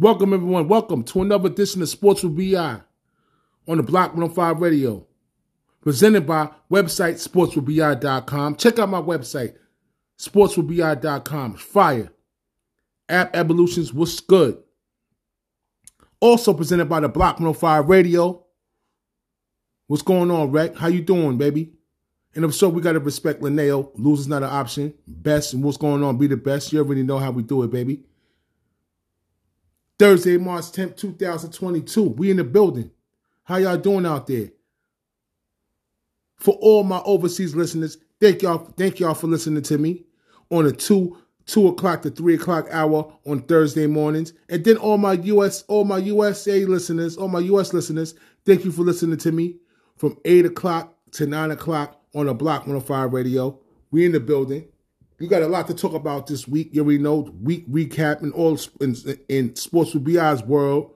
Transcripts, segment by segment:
Welcome, everyone. Welcome to another edition of Sports with BI on the Block 105 Radio. Presented by website sportswithbi.com. Check out my website, sportswithbi.com. Fire. App Evolutions, what's good? Also presented by the Block 105 Radio. What's going on, Rec? How you doing, baby? And if so, we got to respect Linneo. Lose is not an option. Best and what's going on, be the best. You already know how we do it, baby. Thursday, March 10th, 2022. We in the building. How y'all doing out there? For all my overseas listeners, thank y'all, thank y'all for listening to me on a two, two o'clock to three o'clock hour on Thursday mornings. And then all my US, all my USA listeners, all my US listeners, thank you for listening to me from eight o'clock to nine o'clock on the Block 105 Radio. We in the building. We got a lot to talk about this week. You know week recap and all in, in sports with BI's world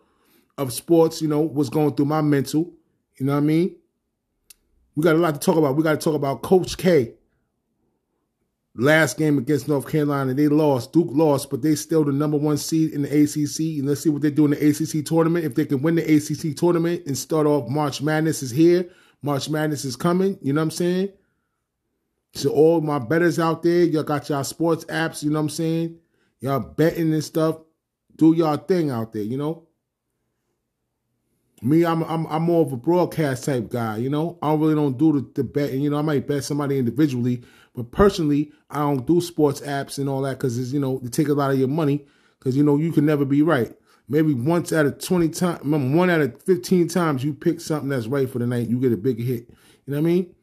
of sports. You know what's going through my mental. You know what I mean? We got a lot to talk about. We got to talk about Coach K. Last game against North Carolina, they lost. Duke lost, but they still the number one seed in the ACC. And let's see what they do in the ACC tournament. If they can win the ACC tournament and start off March Madness is here. March Madness is coming. You know what I'm saying? So all my betters out there, y'all got y'all sports apps, you know what I'm saying? Y'all betting and stuff. Do y'all thing out there, you know? Me, I'm I'm I'm more of a broadcast type guy, you know. I really don't do the, the betting, you know. I might bet somebody individually, but personally, I don't do sports apps and all that because it's you know they take a lot of your money because you know you can never be right. Maybe once out of twenty times, one out of fifteen times you pick something that's right for the night, you get a big hit. You know what I mean?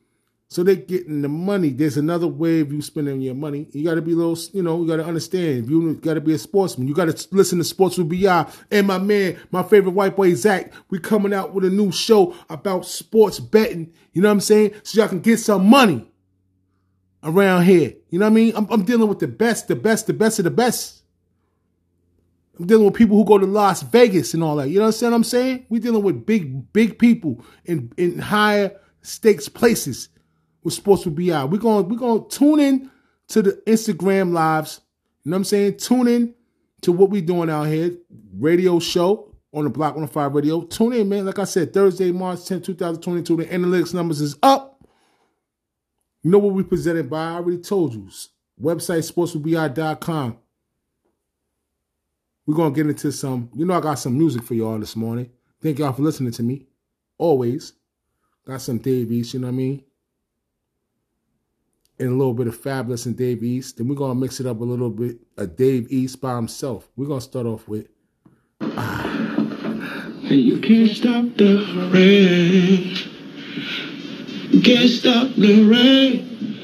So they're getting the money. There's another way of you spending your money. You got to be a little, you know, you got to understand. You got to be a sportsman. You got to listen to Sports with BI. And my man, my favorite white boy, Zach, we coming out with a new show about sports betting. You know what I'm saying? So y'all can get some money around here. You know what I mean? I'm, I'm dealing with the best, the best, the best of the best. I'm dealing with people who go to Las Vegas and all that. You know what I'm saying? We're dealing with big, big people in, in higher stakes places with Sports with BI. We're going we're going to tune in to the Instagram lives. You know what I'm saying? Tune in to what we doing out here. Radio show on the Block 105 Radio. Tune in, man. Like I said, Thursday, March 10, 2022. The analytics numbers is up. You know what we presented by? I already told you. Website sportswithbi.com. We're to get into some, you know, I got some music for y'all this morning. Thank y'all for listening to me. Always. Got some Dave East, you know what I mean? And a little bit of Fabolous and Dave East. Then we're gonna mix it up a little bit of Dave East by himself. We're gonna start off with And you can't stop the rain. Can't stop the rain.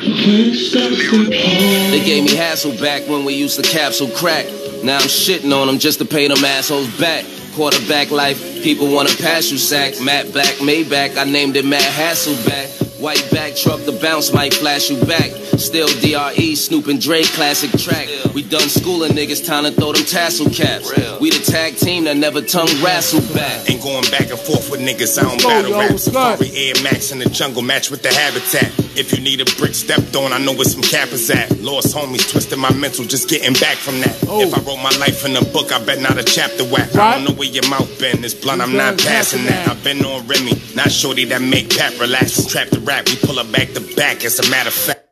Can't stop the rain. They gave me hassle back when we used to capsule crack. Now I'm shitting on them just to pay them assholes back. Quarterback life, people wanna pass you sack. Matt Black Maybach, I named it Matt Hasselbeck. White back truck, the bounce might flash you back. Still DRE, Snoop and Dre classic track. We done schooling niggas, time to throw them tassel caps. We the tag team that never tongue wrestle back. Ain't going back and forth with niggas, I don't battle rap. what's? Safari Air Max in the jungle, match with the habitat. If you need a brick stepped on, I know where some cappers at. Lost homies, twisted my mental, just getting back from that. Oh. If I wrote my life in a book, I bet not a chapter whack. I don't know where your mouth been, It's blunt, I'm not passing passing that. that. I've been on Remy, not shorty that make pap relax. Trap the rap, we pull her back to back, as a matter of fact.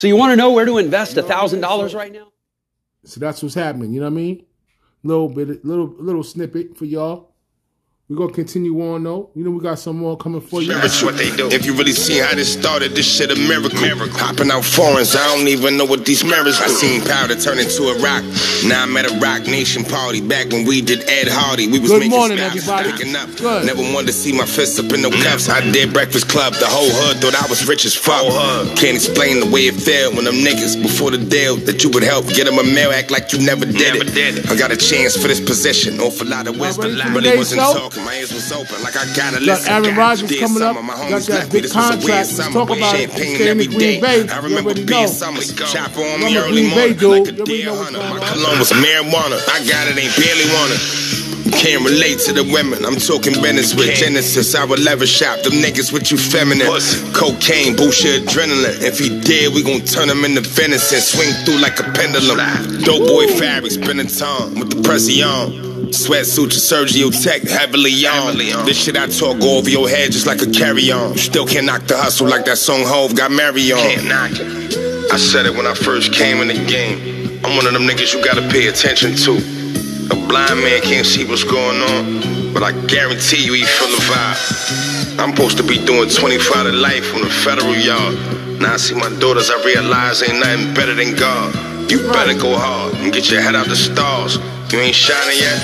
So you want to know where to invest a thousand dollars right now? So that's what's happening. You know what I mean? Little bit, little little snippet for y'all. We're gonna continue on though. You know we got some more coming for you. That's what they do. If you really see how this started, this shit a miracle. Hopping out foreigns, I don't even know what these mirrors do. I seen powder turn into a rock. Now I'm at a Roc Nation party. Back when we did Ed Hardy, we was Good making morning, styles, everybody. picking up. Good. Never wanted to see my fists up in no cuffs. I did Breakfast Club. The whole hood thought I was rich as fuck. Can't explain the way it felt when them niggas before the deal that you would help get them a mail. Act like you never did it. I got a chance for this position. Awful lot of wisdom. ready for Really today's wasn't show? talking. My ears was open like I gotta Got listen. Aaron Rodgers coming up. summer, my Got that big contract. Let's summer. talk about it. Staying in every Green day. Bay. I remember being know. summers. Chop on me early morning like a deer hunter. My cologne was marijuana. I got it, ain't barely wanna. Can't relate to the women. I'm talking business with Genesis, our leather shop. Them niggas with you feminine. Cocaine, bullshit, adrenaline. If he dead, we gon' turn him into venison. Swing through like a pendulum. Dope boy fabric, spinning tongue with the pressy on. Sweatsuit to Sergio Tech, heavily on. This shit I talk go over your head just like a carry on. Still can't knock the hustle like that song Hove got Mary on. Can't knock it. I said it when I first came in the game. I'm one of them niggas you gotta pay attention to. A blind man can't see what's going on, but I guarantee you he feel the vibe. I'm supposed to be doing 25 to life on the federal yard. Now I see my daughters, I realize ain't nothing better than God. You better go hard and get your head out the stars. You ain't shining yet?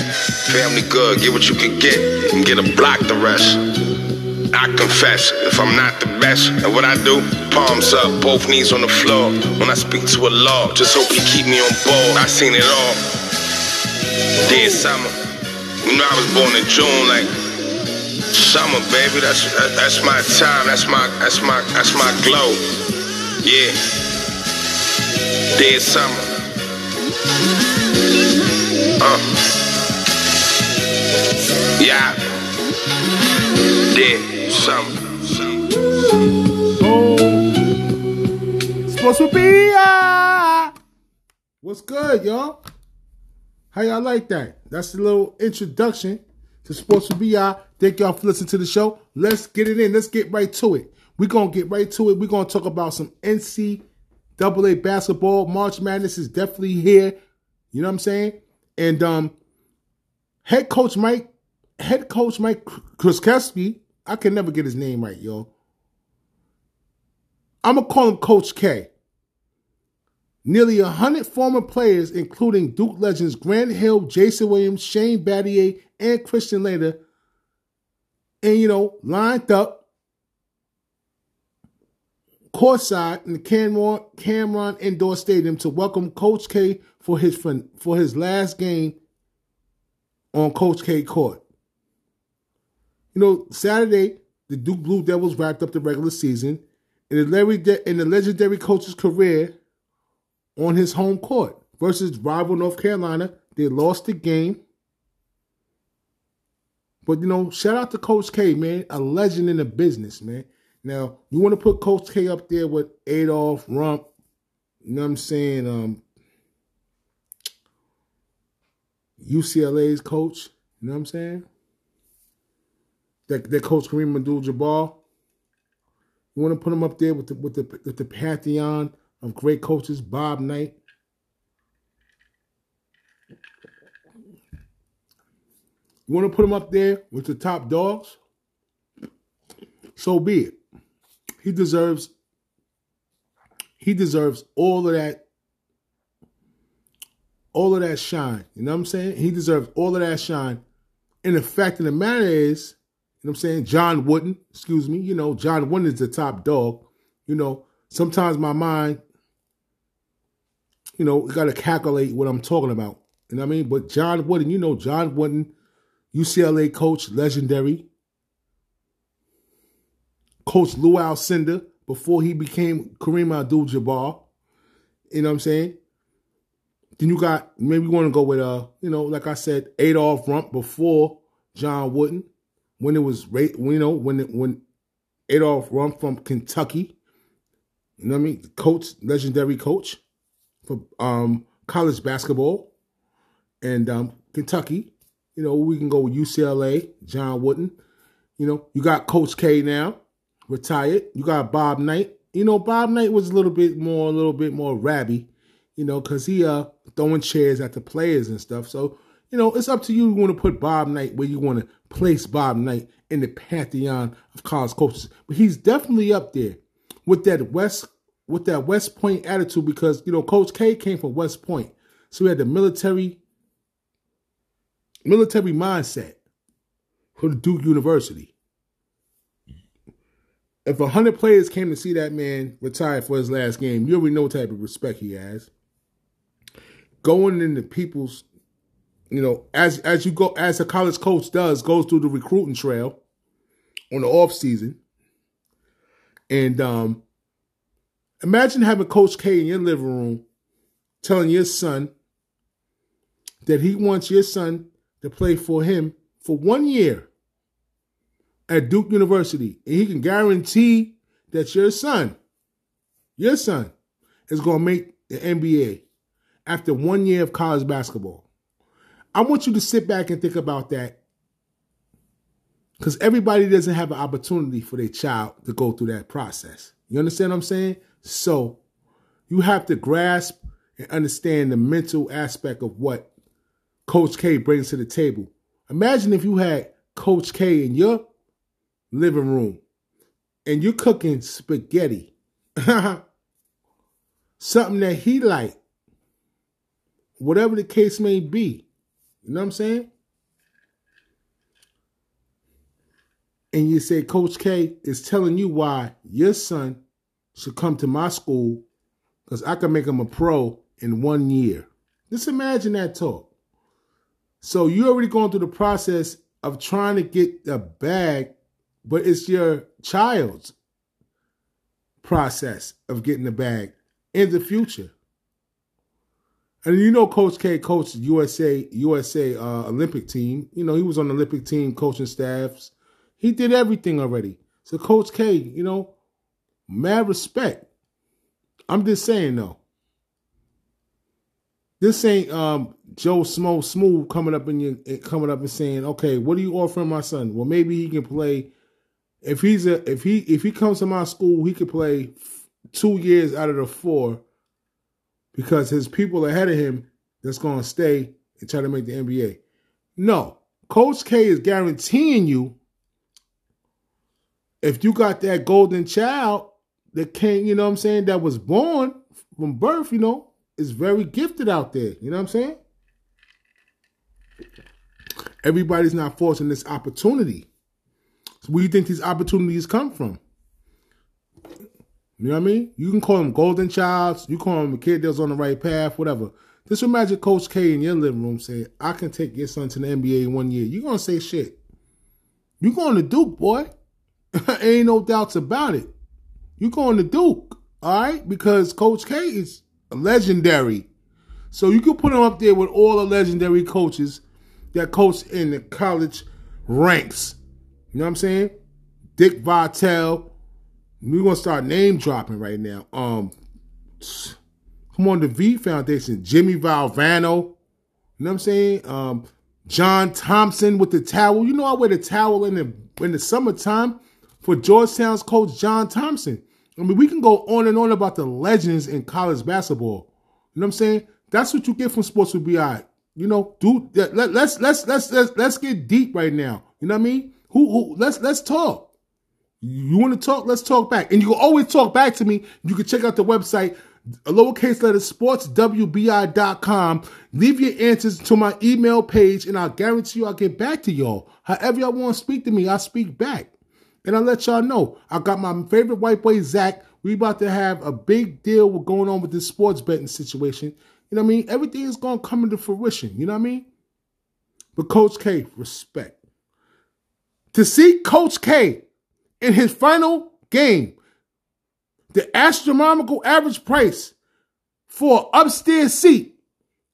Family good, get what you can get and get a block the rest. I confess, if I'm not the best at what I do, palms up, both knees on the floor. When I speak to a law, just hope he keep me on board. I seen it all. Dead summer. You know I was born in June, like summer, baby. That's that, that's my time. That's my that's my that's my glow. Yeah. Dead summer. Uh. Yeah. Dead summer. Supposed to be ah. What's good, y'all? How y'all like that? That's a little introduction to Sports with BI. Thank y'all for listening to the show. Let's get it in. Let's get right to it. We're going to get right to it. We're going to talk about some NCAA basketball. March Madness is definitely here. You know what I'm saying? And um, head coach Mike, head coach Mike Krzyzewski, I can never get his name right, yo. I'm going to call him Coach K. Nearly 100 former players, including Duke legends Grant Hill, Jason Williams, Shane Battier, and Christian Laettner, and, you know, lined up courtside in the Cameron, Cameron Indoor Stadium to welcome Coach K for his for his last game on Coach K court. You know, Saturday, the Duke Blue Devils wrapped up the regular season in the, the legendary coach's career on his home court versus rival North Carolina. They lost the game. But, you know, shout out to Coach K, man, a legend in the business, man. Now, you want to put Coach K up there with Adolph Rupp, you know what I'm saying? Um, UCLA's coach, you know what I'm saying? That, that coach Kareem Abdul-Jabbar. You want to put him up there with the with the with the pantheon of great coaches, Bob Knight. You want to put him up there with the top dogs? So be it. He deserves he deserves all of that all of that shine. You know what I'm saying? He deserves all of that shine. And the fact of the matter is, you know what I'm saying? John Wooden, excuse me, you know, John Wooden is the top dog. You know, sometimes my mind, you know, got to calculate what I'm talking about. You know what I mean? But John Wooden, you know, John Wooden, UCLA coach, legendary. Coach Lew Alcindor before he became Kareem Abdul-Jabbar. You know what I'm saying? Then you got maybe you want to go with uh, you know, like I said, Adolph Rupp before John Wooden, when it was you know when it, when Adolph Rupp from Kentucky, you know what I mean, coach, legendary coach for um college basketball, and um Kentucky. You know, we can go with UCLA, John Wooden. You know, you got Coach K now, retired. You got Bob Knight. You know, Bob Knight was a little bit more, a little bit more rabby, you know, because he uh throwing chairs at the players and stuff. So, you know, it's up to you. You want to put Bob Knight where you want to place Bob Knight in the pantheon of college coaches. But he's definitely up there with that West with that West Point attitude because you know Coach K came from West Point, so he had the military military mindset for Duke University. If a hundred players came to see that man retire for his last game, you already know what type of respect he has. Going into people's, you know, as as you go as a college coach does, goes through the recruiting trail on the off season. And um imagine having Coach K in your living room telling your son that he wants your son to play for him for one year at Duke University, and he can guarantee that your son, your son, is going to make the NBA after one year of college basketball. I want you to sit back and think about that because everybody doesn't have an opportunity for their child to go through that process. You understand what I'm saying? So you have to grasp and understand the mental aspect of what Coach K brings to the table. Imagine if you had Coach K in your living room and you're cooking spaghetti, something that he like, whatever the case may be. You know what I'm saying? And you say Coach K is telling you why your son should come to my school because I can make him a pro in one year. Just imagine that talk. So you're already going through the process of trying to get a bag, but it's your child's process of getting the bag in the future. And you know, Coach K coached USA USA uh, Olympic team. You know, he was on the Olympic team coaching staffs. He did everything already. So Coach K, you know, mad respect. I'm just saying though. This ain't um, Joe Smo Smooth coming up in your coming up and saying, "Okay, what are you offering my son? Well, maybe he can play. If he's a if he if he comes to my school, he could play two years out of the four because his people ahead of him that's going to stay and try to make the NBA. No, Coach K is guaranteeing you if you got that golden child that came, you know what I'm saying, that was born from birth, you know, is very gifted out there. You know what I'm saying? Everybody's not forcing this opportunity. So where do you think these opportunities come from? You know what I mean? You can call them golden childs, you call them a kid that's on the right path, whatever. Just imagine Coach K in your living room saying, I can take your son to the NBA in one year. You're gonna say shit. You going to Duke, boy. Ain't no doubts about it. You going to Duke, all right? Because Coach K is legendary. So you can put him up there with all the legendary coaches that coach in the college ranks. You know what I'm saying? Dick Vitale. We're gonna start name dropping right now. Um come on, the V Foundation, Jimmy Valvano. You know what I'm saying? Um John Thompson with the towel. You know I wear the towel in the in the summertime for Georgetown's coach John Thompson. I mean, we can go on and on about the legends in college basketball. You know what I'm saying? That's what you get from Sports with BI. You know, do let, let's let's let's let's let's get deep right now. You know what I mean? Who who let's let's talk. You want to talk? Let's talk back. And you can always talk back to me. You can check out the website, lowercase letter sportswbi.com. Leave your answers to my email page, and I'll guarantee you I'll get back to y'all. However y'all want to speak to me, I'll speak back. And I'll let y'all know. I got my favorite white boy, Zach. We about to have a big deal going on with this sports betting situation. You know what I mean? Everything is going to come into fruition. You know what I mean? But Coach K, respect. To see Coach K in his final game, the astronomical average price for upstairs seat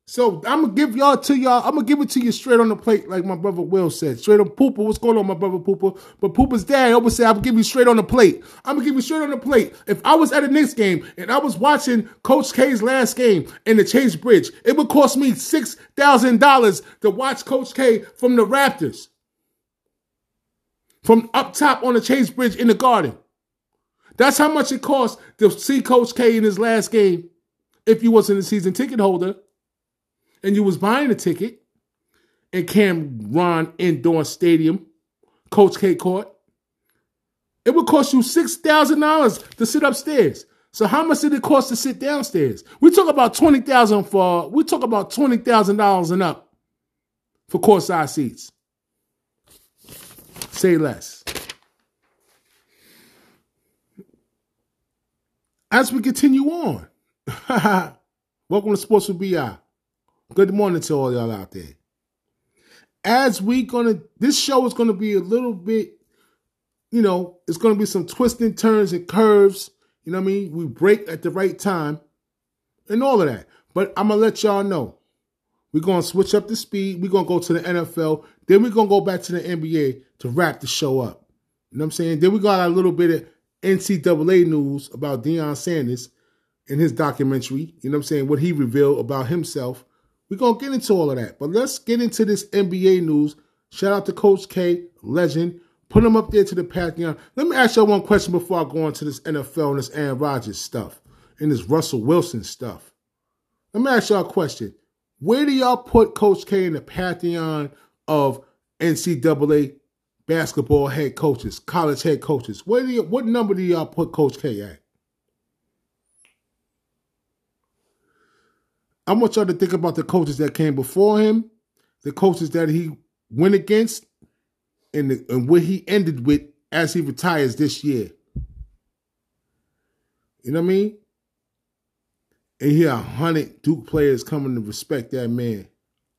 so I'm gonna give y'all to y'all. I'm gonna give it to you straight on the plate, like my brother Will said. Straight on Pooper. What's going on, my brother Pooper? But Pooper's dad always said, "I'm gonna give you straight on the plate." I'm gonna give you straight on the plate. If I was at a Knicks game and I was watching Coach K's last game in the Chase Bridge, it would cost me six thousand dollars to watch Coach K from the Raptors, from up top on the Chase Bridge in the Garden. That's how much it costs to see Coach K in his last game. If you wasn't a season ticket holder and you was buying a ticket in Cameron Indoor Stadium, Coach K Court, it would cost you $6,000 to sit upstairs. So how much did it cost to sit downstairs? We talk about 20000 for, we talk about $20,000 and up for courtside seats. Say less. As we continue on, welcome to Sports with BI. Good morning to all y'all out there. As we gonna, this show is gonna be a little bit, you know, it's gonna be some twisting turns and curves. You know what I mean? We break at the right time and all of that. But I'm gonna let y'all know We're gonna switch up the speed. We're gonna go to the NFL. Then we're gonna go back to the NBA to wrap the show up. You know what I'm saying? Then we got a little bit of NCAA news about Deion Sanders in his documentary. You know what I'm saying? What he revealed about himself. We're gonna get into all of that. But let's get into this NBA news. Shout out to Coach K, legend. Put him up there to the pantheon. Let me ask y'all one question before I go into this NFL and this Aaron Rodgers stuff and this Russell Wilson stuff. Let me ask y'all a question. Where do y'all put Coach K in the pantheon of NCAA basketball head coaches, college head coaches? Where do you, what number do y'all put Coach K at? I want y'all to think about the coaches that came before him, the coaches that he went against, and, the, and what he ended with as he retires this year. You know what I mean? And he a hundred Duke players coming to respect that man.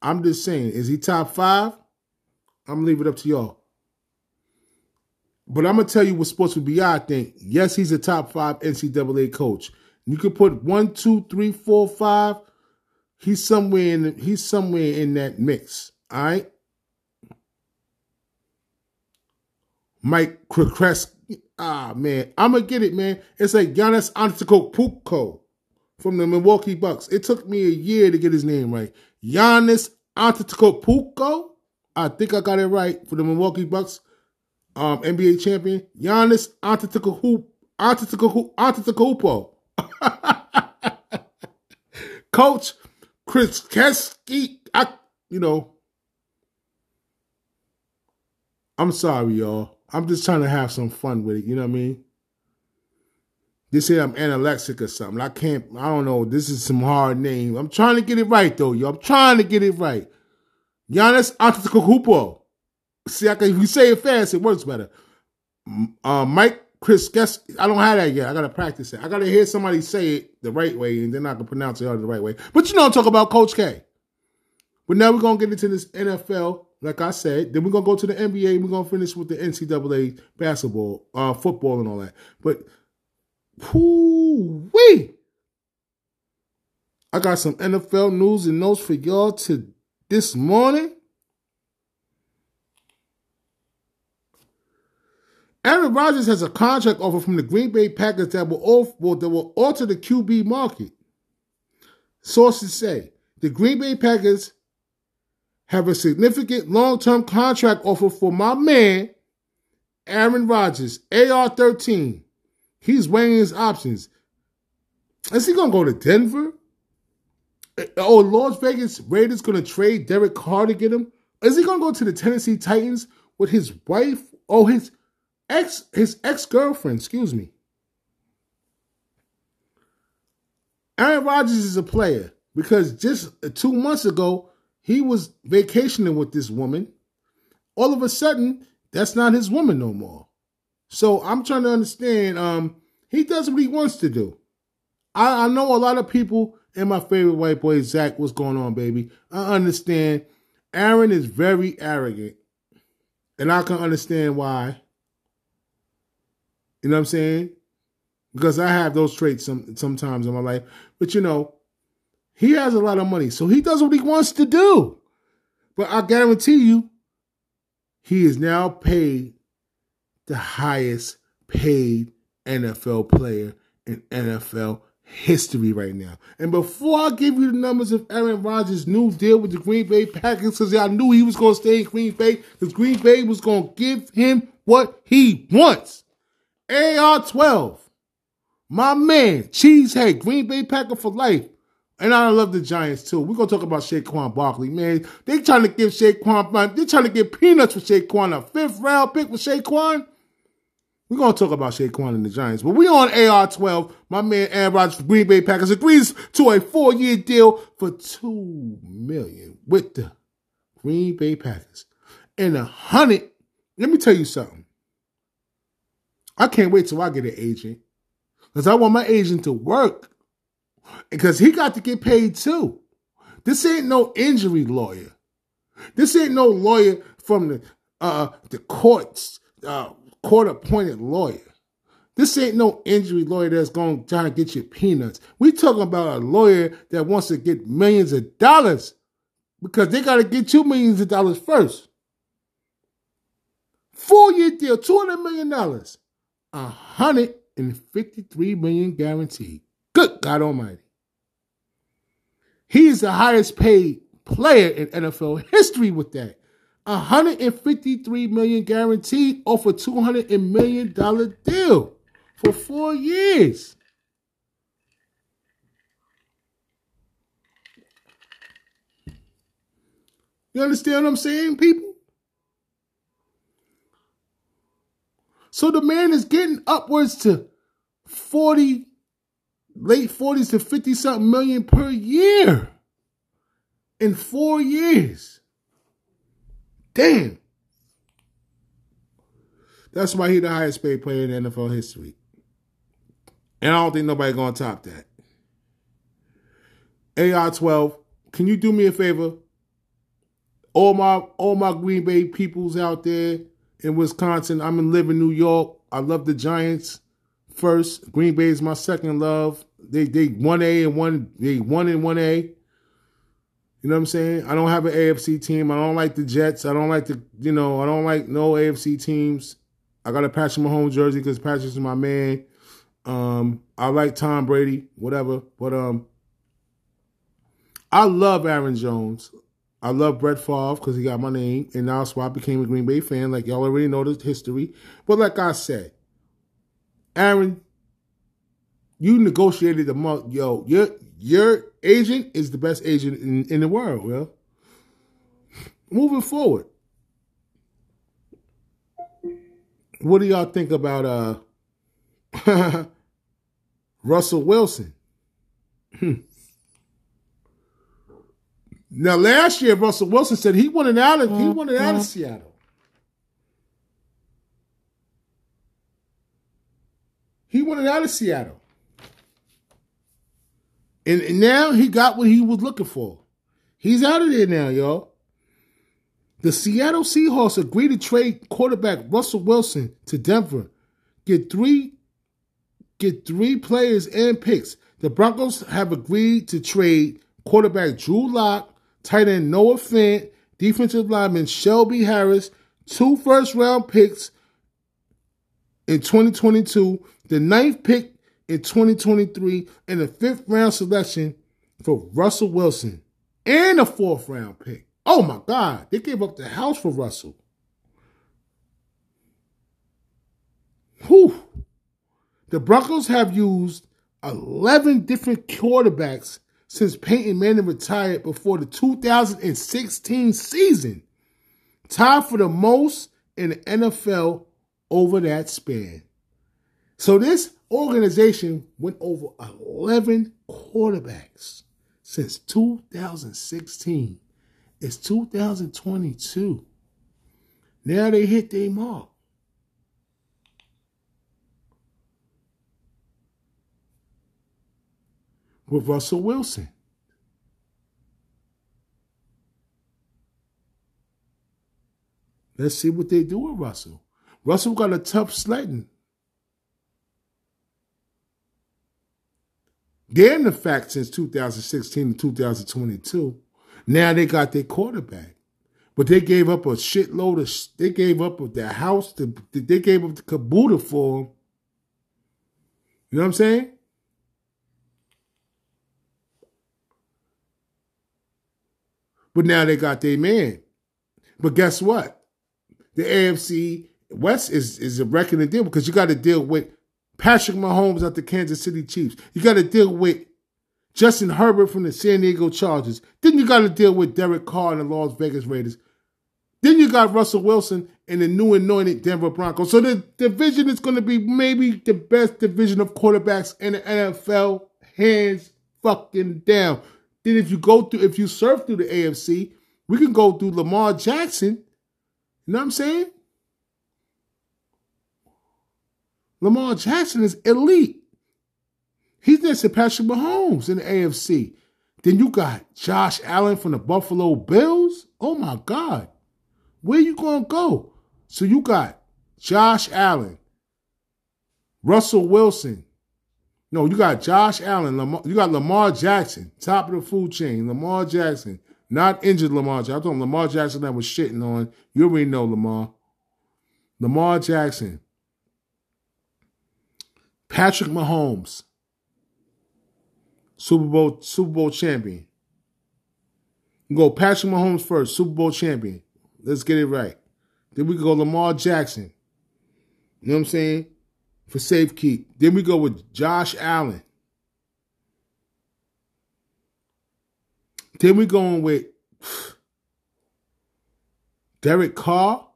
I'm just saying, is he top five? I'm gonna leave it up to y'all. But I'm gonna tell you what Sports with BI I think. Yes, he's a top five NCAA coach. You could put one, two, three, four, five. He's somewhere in he's somewhere in that mix. All right. Mike Krzyzewski. Ah man, I'm gonna get it, man. It's like Giannis Antetokounmpo from the Milwaukee Bucks. It took me a year to get his name right. Giannis Antetokounmpo. I think I got it right for the Milwaukee Bucks, um, NBA champion. Giannis Antetokounmpo. Antetokounmpo. Coach Chris Kesky. I, you know, I'm sorry, y'all. I'm just trying to have some fun with it. You know what I mean? They say I'm anorexic or something. I can't, I don't know. This is some hard name. I'm trying to get it right, though, y'all. I'm trying to get it right. Giannis Antetokounmpo. See, I can, if you say it fast, it works better. Uh, Mike Chris, guess I don't have that yet. I gotta practice it. I gotta hear somebody say it the right way, and then I can pronounce it the right way. But you know, I'm talking about Coach K. But now we're gonna get into this NFL, like I said. Then we're gonna go to the NBA. We're gonna finish with the NCAA basketball, uh, football, and all that. But whoo wee, I got some NFL news and notes for y'all to this morning. Aaron Rodgers has a contract offer from the Green Bay Packers that will, that will alter the QB market. Sources say the Green Bay Packers have a significant long term contract offer for my man, Aaron Rodgers, AR 13. He's weighing his options. Is he going to go to Denver? Eh, oh, Las Vegas Raiders going to trade Derek Carr to get him? Is he going to go to the Tennessee Titans with his wife? Oh, his ex his ex-girlfriend, excuse me. Aaron Rodgers is a player because just two months ago, he was vacationing with this woman. All of a sudden, that's not his woman no more. So I'm trying to understand. Um, he does what he wants to do. I, I know a lot of people and my favorite white boy, Zach, what's going on, baby? I understand. Aaron is very arrogant. And I can understand why. You know what I'm saying? Because I have those traits some sometimes in my life. But you know, he has a lot of money, so he does what he wants to do. But I guarantee you, he is now paid the highest paid NFL player in NFL history right now. And before I give you the numbers of Aaron Rodgers' new deal with the Green Bay Packers, because I knew he was going to stay in Green Bay, because Green Bay was going to give him what he wants. AR12, my man, Cheesehead, Green Bay Packer for life. And I love the Giants too. We're gonna talk about Saquon Barkley, man. They trying to give Saquon, they trying to get peanuts for Saquon, a fifth round pick with Saquon. We're gonna talk about Saquon and the Giants, but we on AR12. My man Aaron Rodgers Green Bay Packers agrees to a four-year deal for two million with the Green Bay Packers and a hundred. Let me tell you something. I can't wait till I get an agent because I want my agent to work because he got to get paid too. This ain't no injury lawyer. This ain't no lawyer from the uh, the courts, uh, court appointed lawyer. This ain't no injury lawyer that's going to try to get you peanuts. We talking about a lawyer that wants to get millions of dollars because they got to get two millions of dollars first. Four year deal, two hundred million dollars, hundred and fifty three million guaranteed. Good God Almighty! He's the highest paid player in NFL history with that. 153 million guaranteed off a 200 million dollar deal for four years. You understand what I'm saying, people? So the man is getting upwards to 40, late 40s to 50 something million per year in four years. Damn. That's why he's the highest paid player in NFL history. And I don't think nobody gonna top that. AR12, can you do me a favor? All my all my Green Bay peoples out there in Wisconsin. I'm in live in New York. I love the Giants first. Green Bay is my second love. They they one A and one they one and one A. You know what I'm saying? I don't have an AFC team. I don't like the Jets. I don't like the you know I don't like no AFC teams. I got a Patrick Mahomes jersey because Patrick's my man. Um, I like Tom Brady, whatever. But um, I love Aaron Jones. I love Brett Favre because he got my name, and now that's why I became a Green Bay fan. Like y'all already know the history. But like I said, Aaron, you negotiated the month. Yo, your your agent is the best agent in, in the world. Yo, moving forward, what do y'all think about uh Russell Wilson? Now, last year, Russell Wilson said he wanted out of he mm-hmm. wanted out of Seattle. He wanted out of Seattle. And, and now he got what he was looking for. He's out of there now, y'all. The Seattle Seahawks agreed to trade quarterback Russell Wilson to Denver. Get three get three players and picks. The Broncos have agreed to trade quarterback Drew Lock, tight end Noah Fant, defensive lineman Shelby Harris, two first round picks in 2022, the ninth pick in 2023, and the fifth round selection for Russell Wilson, and a fourth round pick. Oh my God, they gave up the house for Russell. Whew. The Broncos have used 11 different quarterbacks since Peyton Manning retired before the 2016 season, tied for the most in the NFL over that span. So this organization went over 11 quarterbacks since 2016. It's 2022. Now they hit their mark. With Russell Wilson. Let's see what they do with Russell. Russell got a tough sledding. They're in the fact since 2016 to 2022. Now they got their quarterback. But they gave up a shitload of, they gave up their house, they gave up the caboodle for him. You know what I'm saying? But now they got their man. But guess what? The AFC West is, is a reckoning deal because you got to deal with Patrick Mahomes at the Kansas City Chiefs. You got to deal with Justin Herbert from the San Diego Chargers. Then you got to deal with Derek Carr and the Las Vegas Raiders. Then you got Russell Wilson and the new anointed Denver Broncos. So the division is going to be maybe the best division of quarterbacks in the NFL, hands fucking down. Then if you go through, if you surf through the AFC, we can go through Lamar Jackson. You know what I'm saying? Lamar Jackson is elite. He's next to Patrick Mahomes in the AFC. Then you got Josh Allen from the Buffalo Bills. Oh my God. Where you gonna go? So you got Josh Allen, Russell Wilson, no, you got Josh Allen. Lamar, you got Lamar Jackson, top of the food chain. Lamar Jackson, Not injured Lamar Jackson. I'm talking Lamar Jackson that was shitting on. You already know Lamar. Lamar Jackson. Patrick Mahomes. Super Bowl Super Bowl champion. go Patrick Mahomes first, Super Bowl champion. Let's get it right. Then we go Lamar Jackson. You know what I'm saying? For safe keep. Then we go with Josh Allen. Then we going with Derek Carr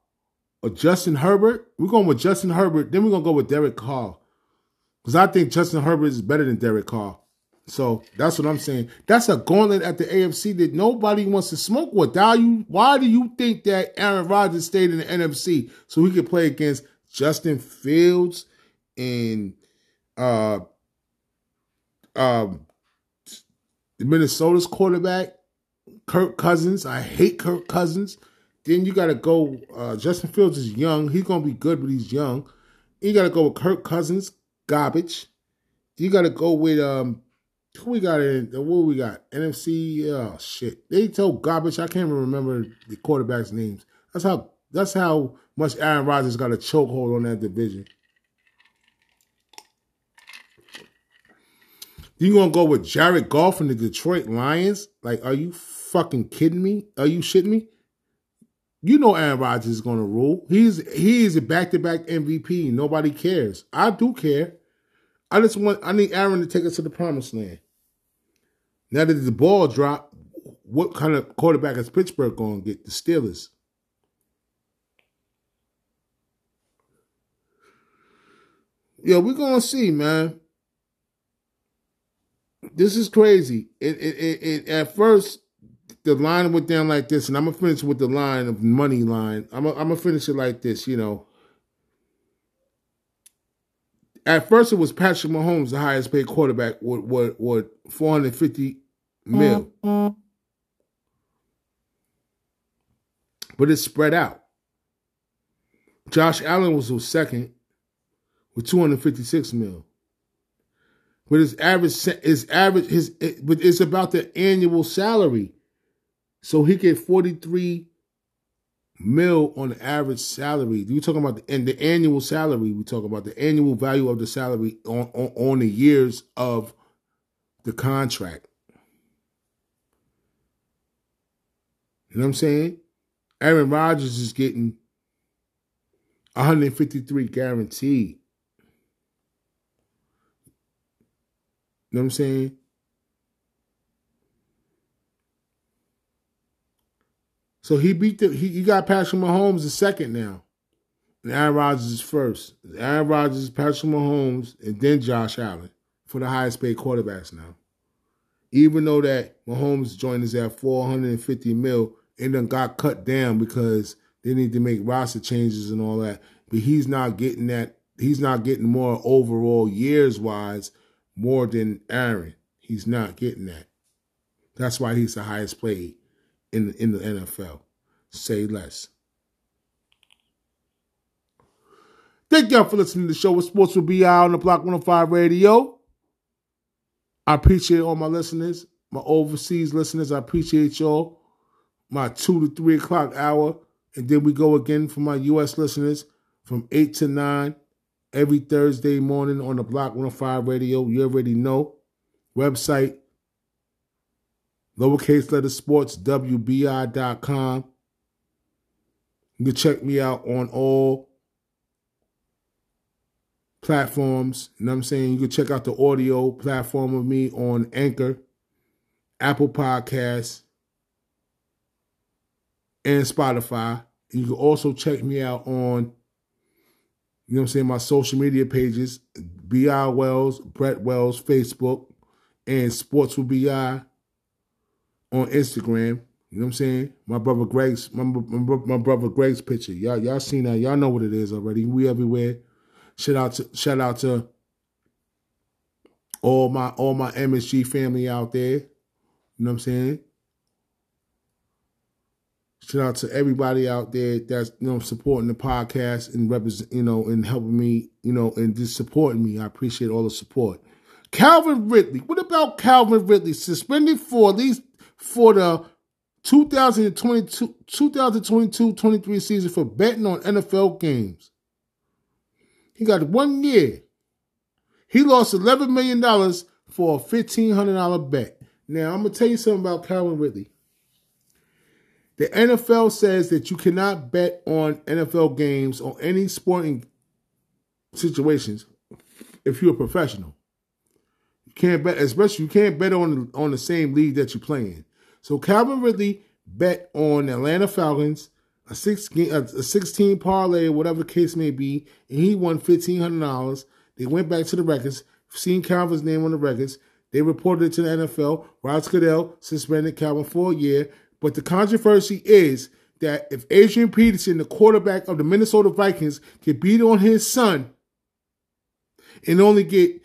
or Justin Herbert. We're going with Justin Herbert. Then we're going to go with Derek Carr. Because I think Justin Herbert is better than Derek Carr. So that's what I'm saying. That's a gauntlet at the AFC that nobody wants to smoke with. Why, you, why do you think that Aaron Rodgers stayed in the NFC so he could play against Justin Fields and uh, um, Minnesota's quarterback, Kirk Cousins. I hate Kirk Cousins. Then you got to go. Uh, Justin Fields is young. He's gonna be good, but he's young. You got to go with Kirk Cousins, garbage. You got to go with um, who we got in? What we got? NFC. Oh shit, they told garbage. I can't even remember the quarterbacks' names. That's how. That's how much Aaron Rodgers got a chokehold on that division. You gonna go with Jared Goff and the Detroit Lions? Like, are you fucking kidding me? Are you shitting me? You know Aaron Rodgers is gonna rule. He's he is a back to back MVP. Nobody cares. I do care. I just want I need Aaron to take us to the promised land. Now that the ball dropped, what kind of quarterback is Pittsburgh gonna get? The Steelers. Yeah, we're gonna see, man this is crazy. It, it, it, it, at first the line went down like this, and I'm gonna finish with the line of money line. I'm gonna, I'm gonna finish it like this, you know. At first, it was Patrick Mahomes, the highest paid quarterback, with what what 450 mil, mm-hmm. but it spread out. Josh Allen was the second with 256 mil. But his average, his average, his, but it's about the annual salary. So he get 43 mil on the average salary. You talking about the, and the annual salary? We talk about the annual value of the salary on, on, on the years of the contract. You know what I'm saying? Aaron Rodgers is getting 153 guaranteed. Know what I'm saying? So he beat the he, he got Patrick Mahomes the second now. And Aaron Rodgers is first. Aaron Rodgers, Patrick Mahomes, and then Josh Allen for the highest paid quarterbacks now. Even though that Mahomes joined us at 450 mil, and then got cut down because they need to make roster changes and all that. But he's not getting that. He's not getting more overall years wise more than Aaron. He's not getting that. That's why he's the highest paid in the, in the NFL. Say less. Thank y'all for listening to the show with Sports will be out on the Block 105 Radio. I appreciate all my listeners, my overseas listeners. I appreciate y'all. My two to three o'clock hour. And then we go again for my U.S. listeners from eight to nine every Thursday morning on the Block 105 Radio. You already know. Website, lowercase letter sports, WBI.com. You can check me out on all platforms. You know what I'm saying? You can check out the audio platform of me on Anchor, Apple Podcasts, and Spotify. You can also check me out on you know what I'm saying? My social media pages, BI Wells, Brett Wells, Facebook, and Sports with BI on Instagram. You know what I'm saying? My brother Greg's my, my, my brother Greg's picture. Y'all y'all seen that. Y'all know what it is already. We everywhere. Shout out to shout out to all my all my MSG family out there. You know what I'm saying? Shout out to everybody out there that's you know supporting the podcast and represent you know and helping me you know and just supporting me. I appreciate all the support. Calvin Ridley. What about Calvin Ridley suspended for at least for the 2022 2022-23 season for betting on NFL games. He got one year. He lost $11 million for a $1,500 bet. Now, I'm going to tell you something about Calvin Ridley. The NFL says that you cannot bet on NFL games or any sporting situations if you're a professional. You can't bet, especially you can't bet on on the same league that you're playing. So Calvin Ridley bet on Atlanta Falcons a six a 16 parlay, whatever the case may be, and he won fifteen hundred dollars. They went back to the records, seen Calvin's name on the records. They reported it to the NFL. Ross Goodell suspended Calvin for a year. But the controversy is that if Adrian Peterson, the quarterback of the Minnesota Vikings, can beat on his son and only get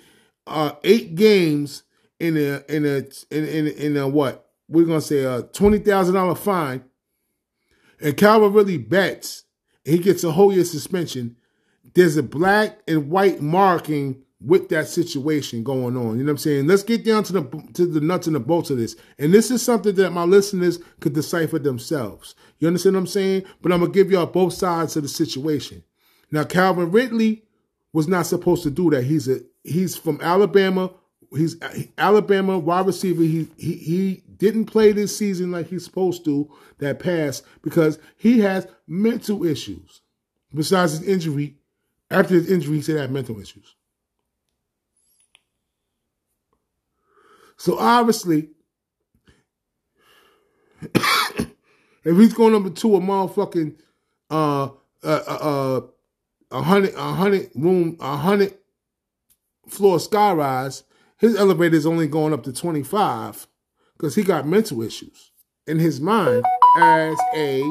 uh, eight games in a in a in in, in a what we're gonna say a twenty thousand dollar fine, and Calvin Ridley bets and he gets a whole year suspension. There's a black and white marking with that situation going on. You know what I'm saying? Let's get down to the to the nuts and the bolts of this. And this is something that my listeners could decipher themselves. You understand what I'm saying? But I'm gonna give y'all both sides of the situation. Now, Calvin Ridley was not supposed to do that. He's a he's from Alabama. He's Alabama wide receiver. He he he didn't play this season like he's supposed to. That pass because he has mental issues. Besides his injury, after his injury, he said he had mental issues. So obviously, if he's going number two, a motherfucking uh uh uh a hundred a hundred room a hundred floor skyrise, his elevator is only going up to twenty five because he got mental issues in his mind as a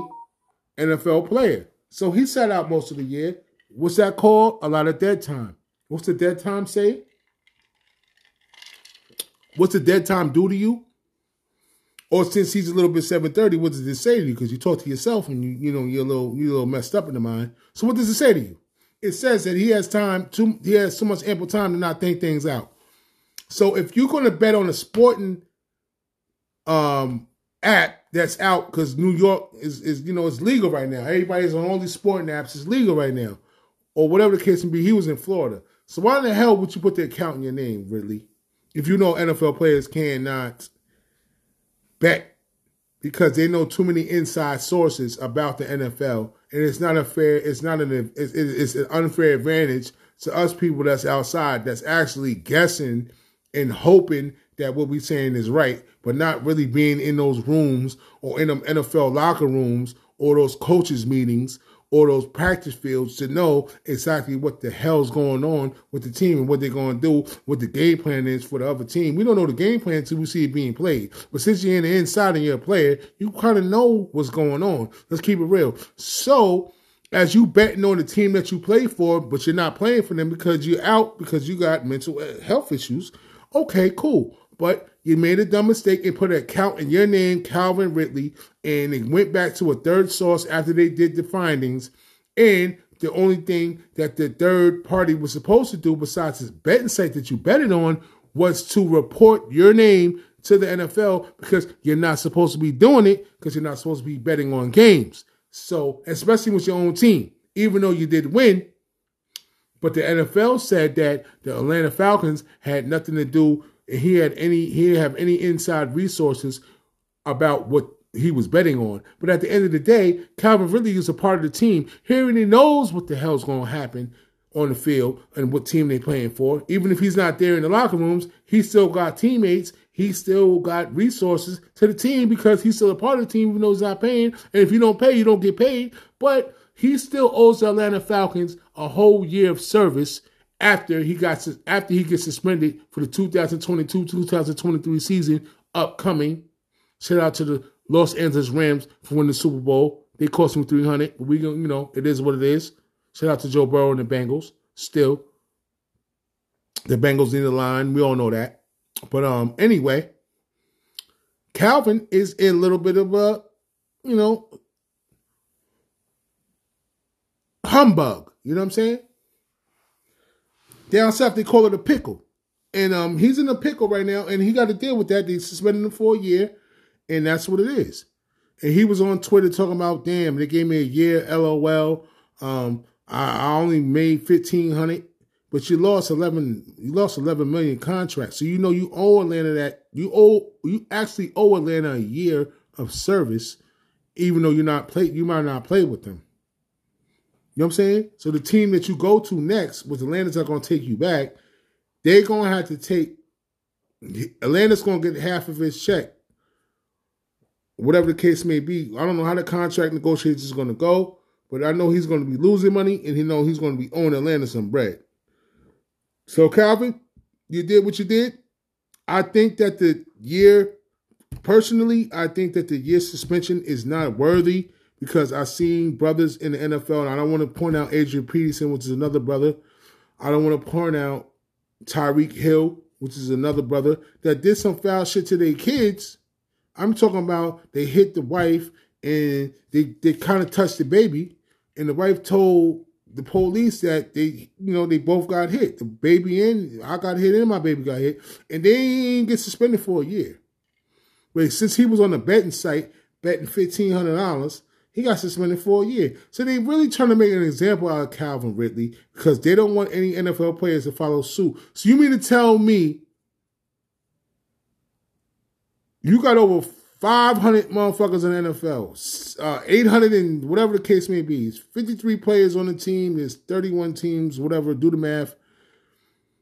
NFL player. So he sat out most of the year. What's that called? A lot of dead time. What's the dead time say? What's the dead time do to you? Or since he's a little bit 730, what does it say to you? Because you talk to yourself and you, you know, you're a little you're a little messed up in the mind. So what does it say to you? It says that he has time to he has so much ample time to not think things out. So if you're gonna bet on a sporting um app that's out because New York is is you know it's legal right now. Everybody's on all these sporting apps. It's legal right now, or whatever the case may be. He was in Florida, so why in the hell would you put the account in your name, Ridley? If you know NFL players cannot bet because they know too many inside sources about the NFL, and it's not a fair, it's not an, it's, it's an unfair advantage to us people that's outside that's actually guessing and hoping that what we're saying is right, but not really being in those rooms or in them NFL locker rooms or those coaches meetings or those practice fields to know exactly what the hell's going on with the team and what they're going to do, what the game plan is for the other team. We don't know the game plan until we see it being played. But since you're in the inside and you're a player, you kind of know what's going on. Let's keep it real. So, as you betting on the team that you play for, but you're not playing for them because you're out because you got mental health issues, okay, cool. But you made a dumb mistake and put an account in your name, Calvin Ridley, and it went back to a third source after they did the findings. And the only thing that the third party was supposed to do, besides this betting site that you betted on, was to report your name to the NFL because you're not supposed to be doing it because you're not supposed to be betting on games. So, especially with your own team, even though you did win, but the NFL said that the Atlanta Falcons had nothing to do he had any he didn't have any inside resources about what he was betting on. But at the end of the day, Calvin Ridley is a part of the team. He already knows what the hell's going to happen on the field and what team they're playing for. Even if he's not there in the locker rooms, he still got teammates. He still got resources to the team because he's still a part of the team, even though he's not paying. And if you don't pay, you don't get paid. But he still owes the Atlanta Falcons a whole year of service after he got after he gets suspended for the 2022-2023 season upcoming. Shout out to the Los Angeles Rams for winning the Super Bowl. They cost him 300, but we you know, it is what it is. Shout out to Joe Burrow and the Bengals. Still, the Bengals need a line. We all know that. But um, anyway, Calvin is in a little bit of a, you know, humbug. You know what I'm saying? Down south, they call it a pickle. And um, he's in a pickle right now, and he got to deal with that. They suspended him for a year, and that's what it is. and he was on Twitter talking about, damn, they gave me a year, lol. Um, I, I only made fifteen hundred, but you lost eleven. You lost eleven million contract, so you know you owe Atlanta that you owe you actually owe Atlanta a year of service, even though you're not play. You might not play with them. You know what I'm saying? So the team that you go to next, with Atlanta's not going to take you back, they're going to have to take. Atlanta's going to get half of his check, whatever the case may be. I don't know how the contract negotiations is going to go, but I know he's going to be losing money, and he know he's going to be owing Atlanta some bread. So Calvin, you did what you did. I think that the year, personally, I think that the year suspension is not worthy because I've seen brothers in the NFL, and I don't want to point out Adrian Peterson, which is another brother. I don't want to point out Tyreek Hill, which is another brother, that did some foul shit to their kids. I'm talking about they hit the wife and they, they kind of touched the baby, and the wife told the police that they, you know, they both got hit. The baby and I got hit and my baby got hit, and they get suspended for a year. But since he was on the betting site betting fifteen hundred dollars, he got suspended for a year. So they really trying to make an example out of Calvin Ridley because they don't want any NFL players to follow suit. So you mean to tell me you got over 500 motherfuckers in the NFL, uh, 800 and whatever the case may be. It's 53 players on the team. There's 31 teams, whatever. Do the math.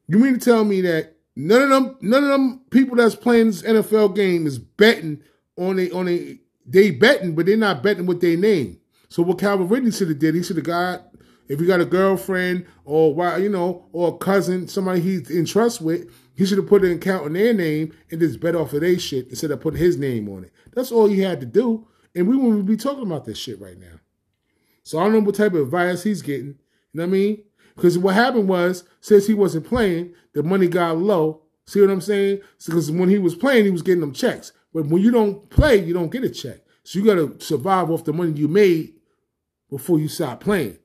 You mean to tell me that none of them, none of them people that's playing this NFL game is betting on a on a they betting, but they're not betting with their name. So what Calvin Ridley should have did, he should have got if he got a girlfriend or you know or a cousin, somebody he's in trust with, he should have put an account in their name and just bet off of their shit instead of putting his name on it. That's all he had to do, and we wouldn't be talking about this shit right now. So I don't know what type of advice he's getting. You know what I mean? Because what happened was, since he wasn't playing, the money got low. See what I'm saying? Because when he was playing, he was getting them checks. But when you don't play, you don't get a check. So you got to survive off the money you made before you stop playing.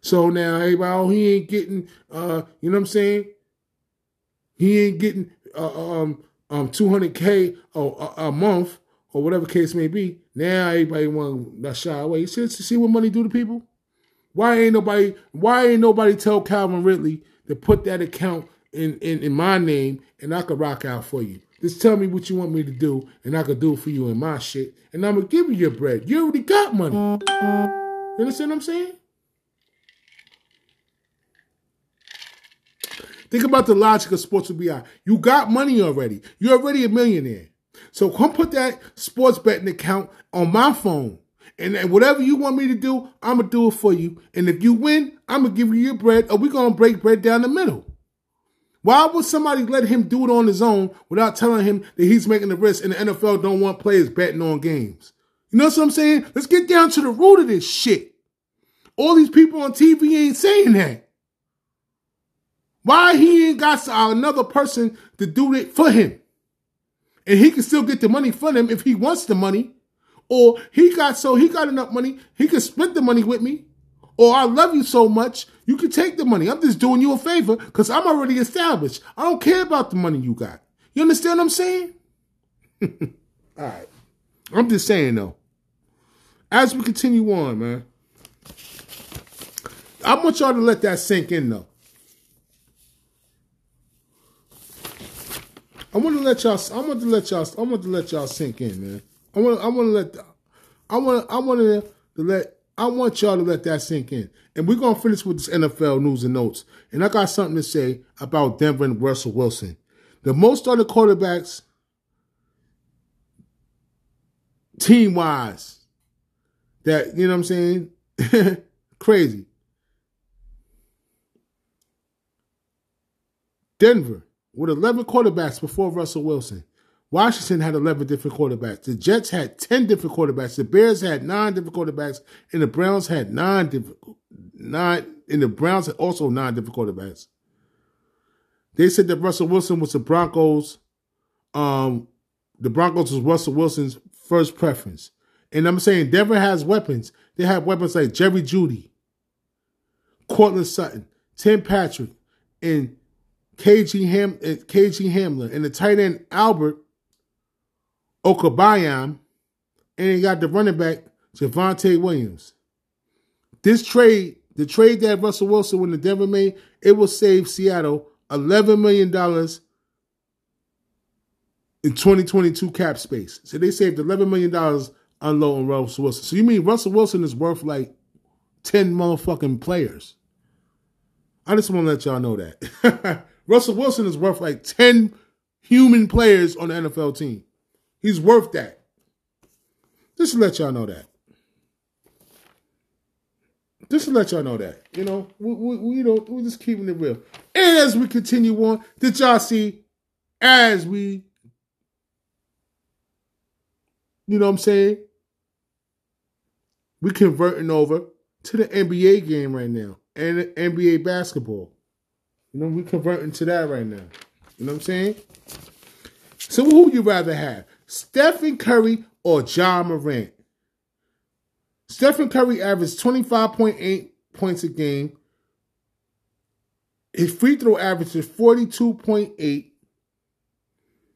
So now everybody, oh, he ain't getting, uh, you know what I'm saying? He ain't getting uh, um um 200k a, a, a month or whatever case may be. Now everybody want to shy away. You see, see what money do to people? Why ain't nobody? Why ain't nobody tell Calvin Ridley to put that account in in, in my name and I could rock out for you? Just tell me what you want me to do, and I can do it for you in my shit, and I'm gonna give you your bread. You already got money. You understand what I'm saying? Think about the logic of sports BI. You got money already. You're already a millionaire. So come put that sports betting account on my phone. And whatever you want me to do, I'm gonna do it for you. And if you win, I'm gonna give you your bread, or we're gonna break bread down the middle. Why would somebody let him do it on his own without telling him that he's making the risk and the NFL don't want players betting on games? You know what I'm saying? Let's get down to the root of this shit. All these people on TV ain't saying that. Why he ain't got uh, another person to do it for him? And he can still get the money for them if he wants the money. Or he got so he got enough money, he can split the money with me. Or I love you so much, you can take the money. I'm just doing you a favor because I'm already established. I don't care about the money you got. You understand what I'm saying? All right. I'm just saying though. As we continue on, man, I want y'all to let that sink in though. I want to let y'all. I want to let y'all. I want to let y'all sink in, man. I want. I want to let. I want. I want to let I want y'all to let that sink in. And we're going to finish with this NFL news and notes. And I got something to say about Denver and Russell Wilson. The most other quarterbacks, team wise, that, you know what I'm saying? Crazy. Denver with 11 quarterbacks before Russell Wilson. Washington had 11 different quarterbacks. The Jets had 10 different quarterbacks. The Bears had nine different quarterbacks. And the Browns had nine different, nine, and the Browns had also nine different quarterbacks. They said that Russell Wilson was the Broncos, um, the Broncos was Russell Wilson's first preference. And I'm saying Denver has weapons. They have weapons like Jerry Jeudy, Courtland Sutton, Tim Patrick, and KJ Ham, KJ Hamler, and the tight end Albert Okwuegbunam and they got the running back Javonte Williams. This trade, the trade that Russell Wilson when the Denver made, it will save Seattle eleven million dollars in 2022 cap space. So they saved eleven million dollars unloading Russell Wilson. So you mean Russell Wilson is worth like ten motherfucking players? I just want to let y'all know that Russell Wilson is worth like ten human players on the NFL team. He's worth that. Just to let y'all know that. Just to let y'all know that. You know, we, we, we don't we're just keeping it real. And as we continue on, did y'all see as we you know what I'm saying? We converting over to the NBA game right now and NBA basketball. You know, we converting to that right now. You know what I'm saying? So who would you rather have? Stephen Curry or Ja Morant? Stephen Curry averaged 25.8 points a game. His free throw average is 42.8.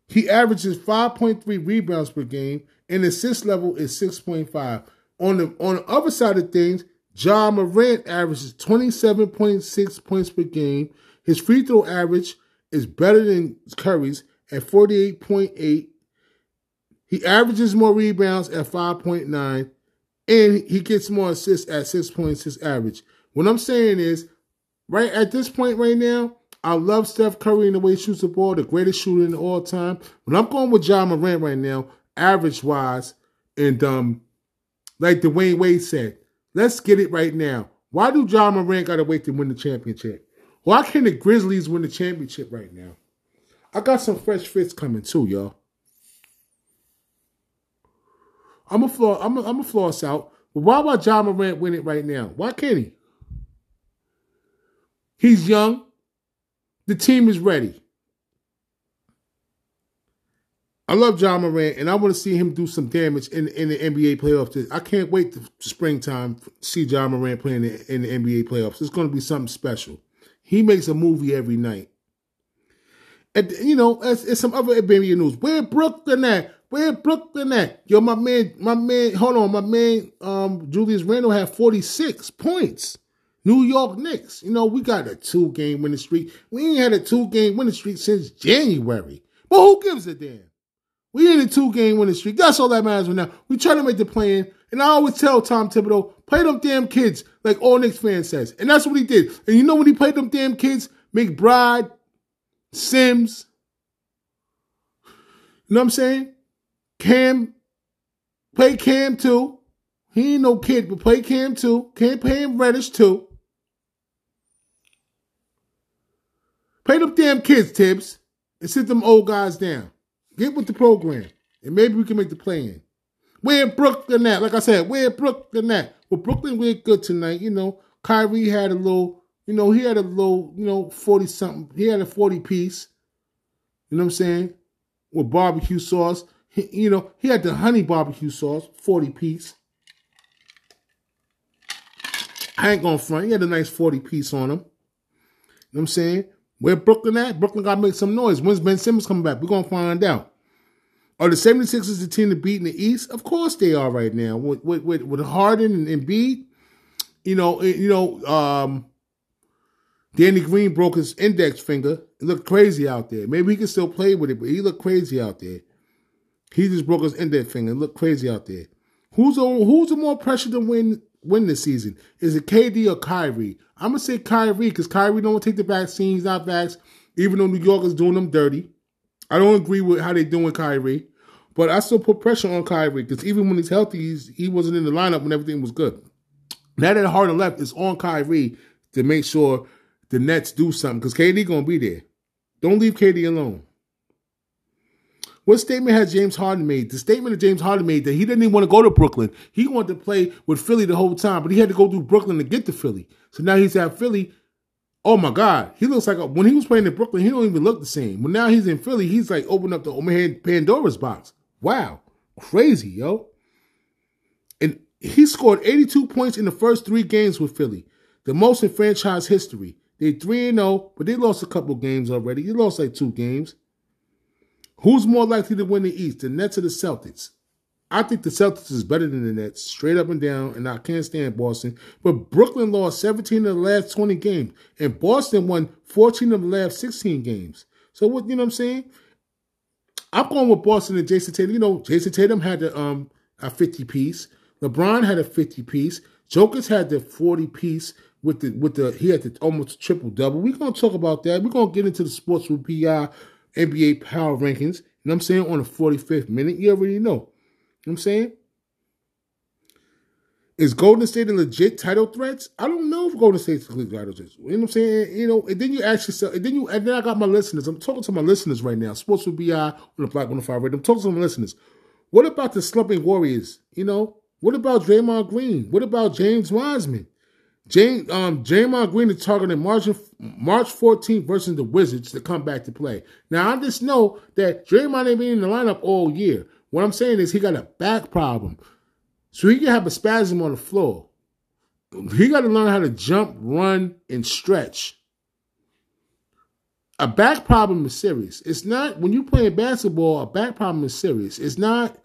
He averages 5.3 rebounds per game, and assist level is 6.5. On the on the other side of things, Ja Morant averages 27.6 points per game. His free throw average is better than Curry's at 48.8. He averages more rebounds at 5.9, and he gets more assists at 6.6 average. What I'm saying is, right at this point right now, I love Steph Curry and the way he shoots the ball, the greatest shooter in all time. But I'm going with Ja Morant right now, average wise, and um, like Dwyane Wade said, let's get it right now. Why do Ja Morant got to wait to win the championship? Why can't the Grizzlies win the championship right now? I got some fresh fits coming too, y'all. I'm a flaw. I'm a, I'm a floss out. Why would Ja Morant win it right now? Why can't he? He's young. The team is ready. I love Ja Morant, and I want to see him do some damage in, in the NBA playoffs. I can't wait to springtime see Ja Morant playing in the, in the NBA playoffs. It's going to be something special. He makes a movie every night. And, you know, it's, it's some other NBA news. Where Brooklyn at? Where Brooklyn at? Yo, my man, my man, hold on, my man, um, Julius Randle had 46 points. New York Knicks. You know, we got a two game winning streak. We ain't had a two game winning streak since January. But who gives a damn? We in a two game winning streak. That's all that matters right now. We try to make the plan. And I always tell Tom Thibodeau, play them damn kids, like all Knicks fans says. And that's what he did. And you know when he played them damn kids? McBride, Sims. You know what I'm saying? Cam, play Cam too. He ain't no kid, but play Cam too. Can't play him Reddish too. Play them damn kids, Thibs, and sit them old guys down. Get with the program, and maybe we can make the play in. Where Brooklyn at? Like I said, where Brooklyn at? Well, Brooklyn went good tonight. You know, Kyrie had a little, you know, he had a little, you know, 40 something. He had a 40 piece. You know what I'm saying? With barbecue sauce. He, you know, he had the honey barbecue sauce, 40 piece. I ain't gonna front. He had a nice 40 piece on him. You know what I'm saying? Where Brooklyn at? Brooklyn gotta make some noise. When's Ben Simmons coming back? We're gonna find out. Are the 76ers the team to beat in the East? Of course they are right now. With with, with, Harden and Embiid, you know, eh, you know, um, Danny Green broke his index finger. It looked crazy out there. Maybe he can still play with it, but he looked crazy out there. He just broke his index finger. It looked crazy out there. Who's who's the more pressure to win win this season? Is it KD or Kyrie? I'm gonna say Kyrie because Kyrie don't take the vaccine. He's not vax, even though New York is doing them dirty. I don't agree with how they're doing Kyrie, but I still put pressure on Kyrie because even when he's healthy, he's, he wasn't in the lineup when everything was good. Now that Harden left, it's on Kyrie to make sure the Nets do something because KD gonna be there. Don't leave KD alone. What statement has James Harden made? The statement that James Harden made that he didn't even want to go to Brooklyn. He wanted to play with Philly the whole time, but he had to go through Brooklyn to get to Philly. So now he's at Philly. Oh my God, he looks like a, when he was playing in Brooklyn, he don't even look the same. But now he's in Philly, he's like opened up the Pandora's box. Wow, crazy, yo. And he scored 82 points in the first three games with Philly, the most in franchise history. They 3 0, but they lost a couple games already. They lost like two games. Who's more likely to win the East, the Nets or the Celtics? I think the Celtics is better than the Nets, straight up and down, and I can't stand Boston. But Brooklyn lost 17 of the last 20 games, and Boston won 14 of the last 16 games. So what you know what I'm saying? I'm going with Boston and Jayson Tatum. You know, Jayson Tatum had the um a 50 piece. LeBron had a 50 piece. Jokic had the 40 piece with the with the he had the almost triple double. We're gonna talk about that. We're gonna get into the sports with BI NBA power rankings. You know what I'm saying? On the 45th minute. You already know. You know what I'm saying? Is Golden State a legit title threats? I don't know if Golden State's a legit title threats. You know what I'm saying? You know, and then you ask yourself, and then you, and then I got my listeners. I'm talking to my listeners right now. Sports with BI on the Block on Fire Radio. I'm talking to my listeners. What about the slumping Warriors? You know, what about Draymond Green? What about James Wiseman? James, um, Draymond Green is targeting March, March 14th versus the Wizards to come back to play. Now, I just know that Draymond ain't been in the lineup all year. What I'm saying is he got a back problem. So he can have a spasm on the floor. He got to learn how to jump, run, and stretch. A back problem is serious. It's not, when you're playing basketball, a back problem is serious. It's not,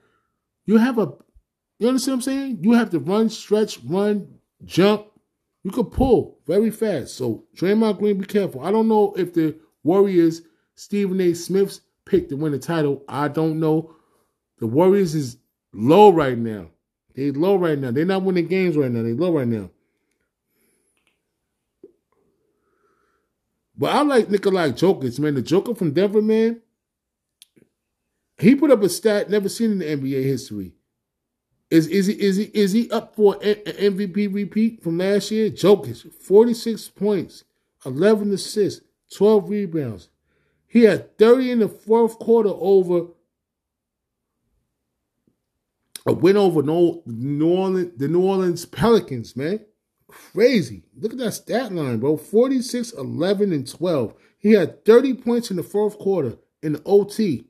you have a, you understand what I'm saying? You have to run, stretch, run, jump, you could pull very fast. So Draymond Green, be careful. I don't know if the Warriors, Stephen A. Smith's pick to win the title. I don't know. The Warriors is low right now. They low right now. They're not winning games right now. They low right now. But I like Nikolai Jokic, man. The Joker from Denver, man. He put up a stat never seen in the NBA history. Is is he is he is he up for an MVP repeat from last year? Jokic, 46 points, 11 assists, 12 rebounds. He had 30 in the fourth quarter over a win over New Orleans, the New Orleans Pelicans, man. Crazy. Look at that stat line, bro. 46, 11, and 12. He had 30 points in the fourth quarter in the OT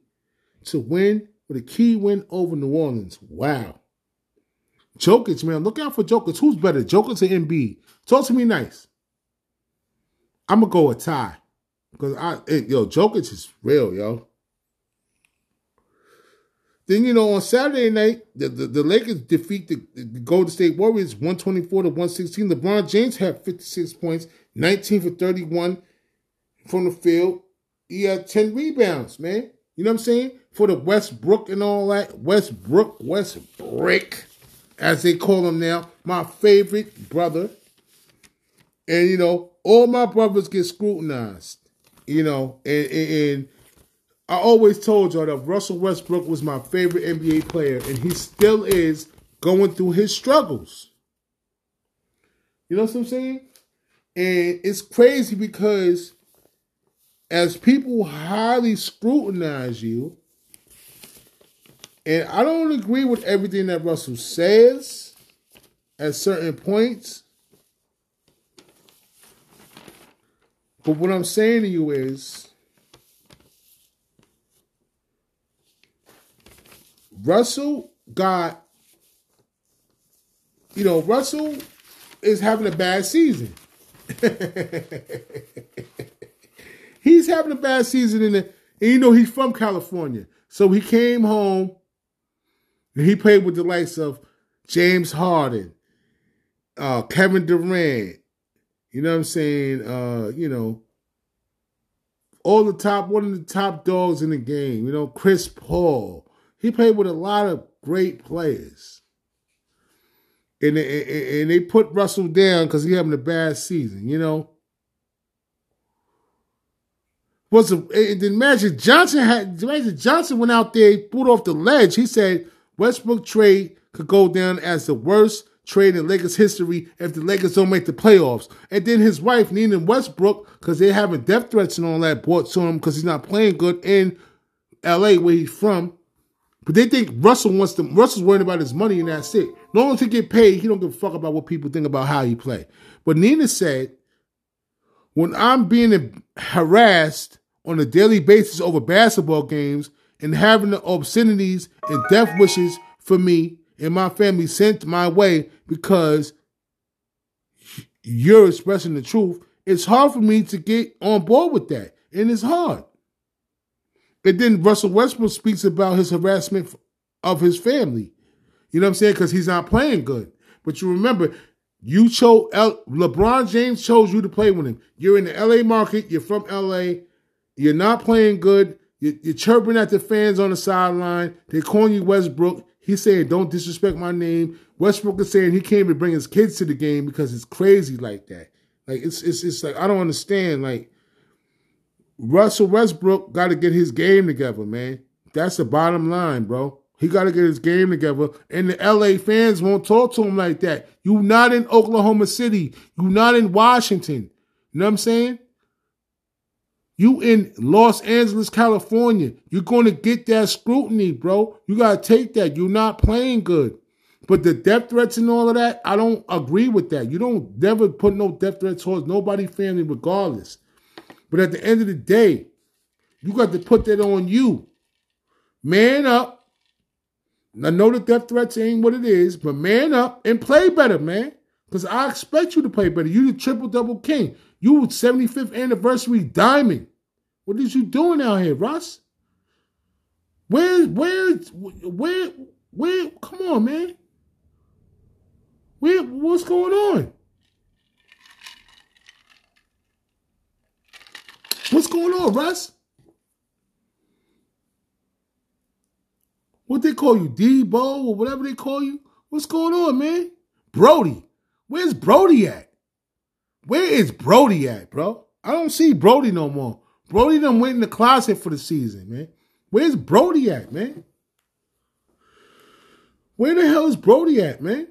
to win with a key win over New Orleans. Wow. Jokic, man, look out for Jokic. Who's better, Jokic or Embiid? Talk to me nice. I'm gonna go a tie because I, yo, Jokic is real, yo. Then you know on Saturday night, the, the, the Lakers defeat the, the, Golden State Warriors 124 to 116. LeBron James had 56 points, 19 for 31 from the field. He had 10 rebounds, man. You know what I'm saying? For the Westbrook and all that. Westbrook, Westbrook as they call him now, my favorite brother. And, you know, all my brothers get scrutinized, you know, and, and, and I always told y'all that Russell Westbrook was my favorite NBA player, and he still is going through his struggles. You know what I'm saying? And it's crazy because as people highly scrutinize you, and I don't agree with everything that Russell says at certain points. But what I'm saying to you is Russell got, you know, Russell is having a bad season. he's having a bad season in the, and you know, he's from California. So he came home he played with the likes of James Harden, uh, Kevin Durant, you know what I'm saying? Uh, you know, all the top, one of the top dogs in the game, you know, Chris Paul. He played with a lot of great players. And they, and they put Russell down because he having a bad season, you know. Was a, and then Magic Johnson had Magic Johnson went out there, pulled off the ledge. He said, Westbrook trade could go down as the worst trade in Lakers history if the Lakers don't make the playoffs. And then his wife, Nina Westbrook, because they're having death threats and all that brought to him because he's not playing good in LA where he's from. But they think Russell wants to Russell's worried about his money and that's it. No one to get paid, he don't give a fuck about what people think about how he play. But Nina said, when I'm being harassed on a daily basis over basketball games, and having the obscenities and death wishes for me and my family sent my way because you're expressing the truth, it's hard for me to get on board with that. And it's hard. And then Russell Westbrook speaks about his harassment of his family You know what I'm saying? Because he's not playing good. But you remember, you chose LeBron James chose you to play with him. You're in the LA market. You're from LA. You're not playing good. You're, chirping at the fans on the sideline. They're calling you Westbrook. He's saying, "Don't disrespect my name." Westbrook is saying he can't even bring his kids to the game because it's crazy like that. Like it's it's it's like I don't understand. Like Russell Westbrook got to get his game together, man. That's the bottom line, bro. He got to get his game together, and the LA fans won't talk to him like that. You not in Oklahoma City. You not in Washington. You know what I'm saying? You in Los Angeles, California. You're going to get that scrutiny, bro. You got to take that. You're not playing good. But the death threats and all of that, I don't agree with that. You don't never put no death threats towards nobody family regardless. But at the end of the day, you got to put that on you. Man up I know the death threats ain't what it is, but man up and play better, man. Because I expect you to play better. You the triple double king. You 75th anniversary diamond. What is you doing out here, Russ? Where, where, where, where? Come on, man. Where, what's going on? What's going on, Russ? what they call you, Debo or whatever they call you. What's going on, man? Brody. Where's Brody at? Where is Brody at, bro? I don't see Brody no more. Brody done went in the closet for the season, man. Where's Brody at, man? Where the hell is Brody at, man?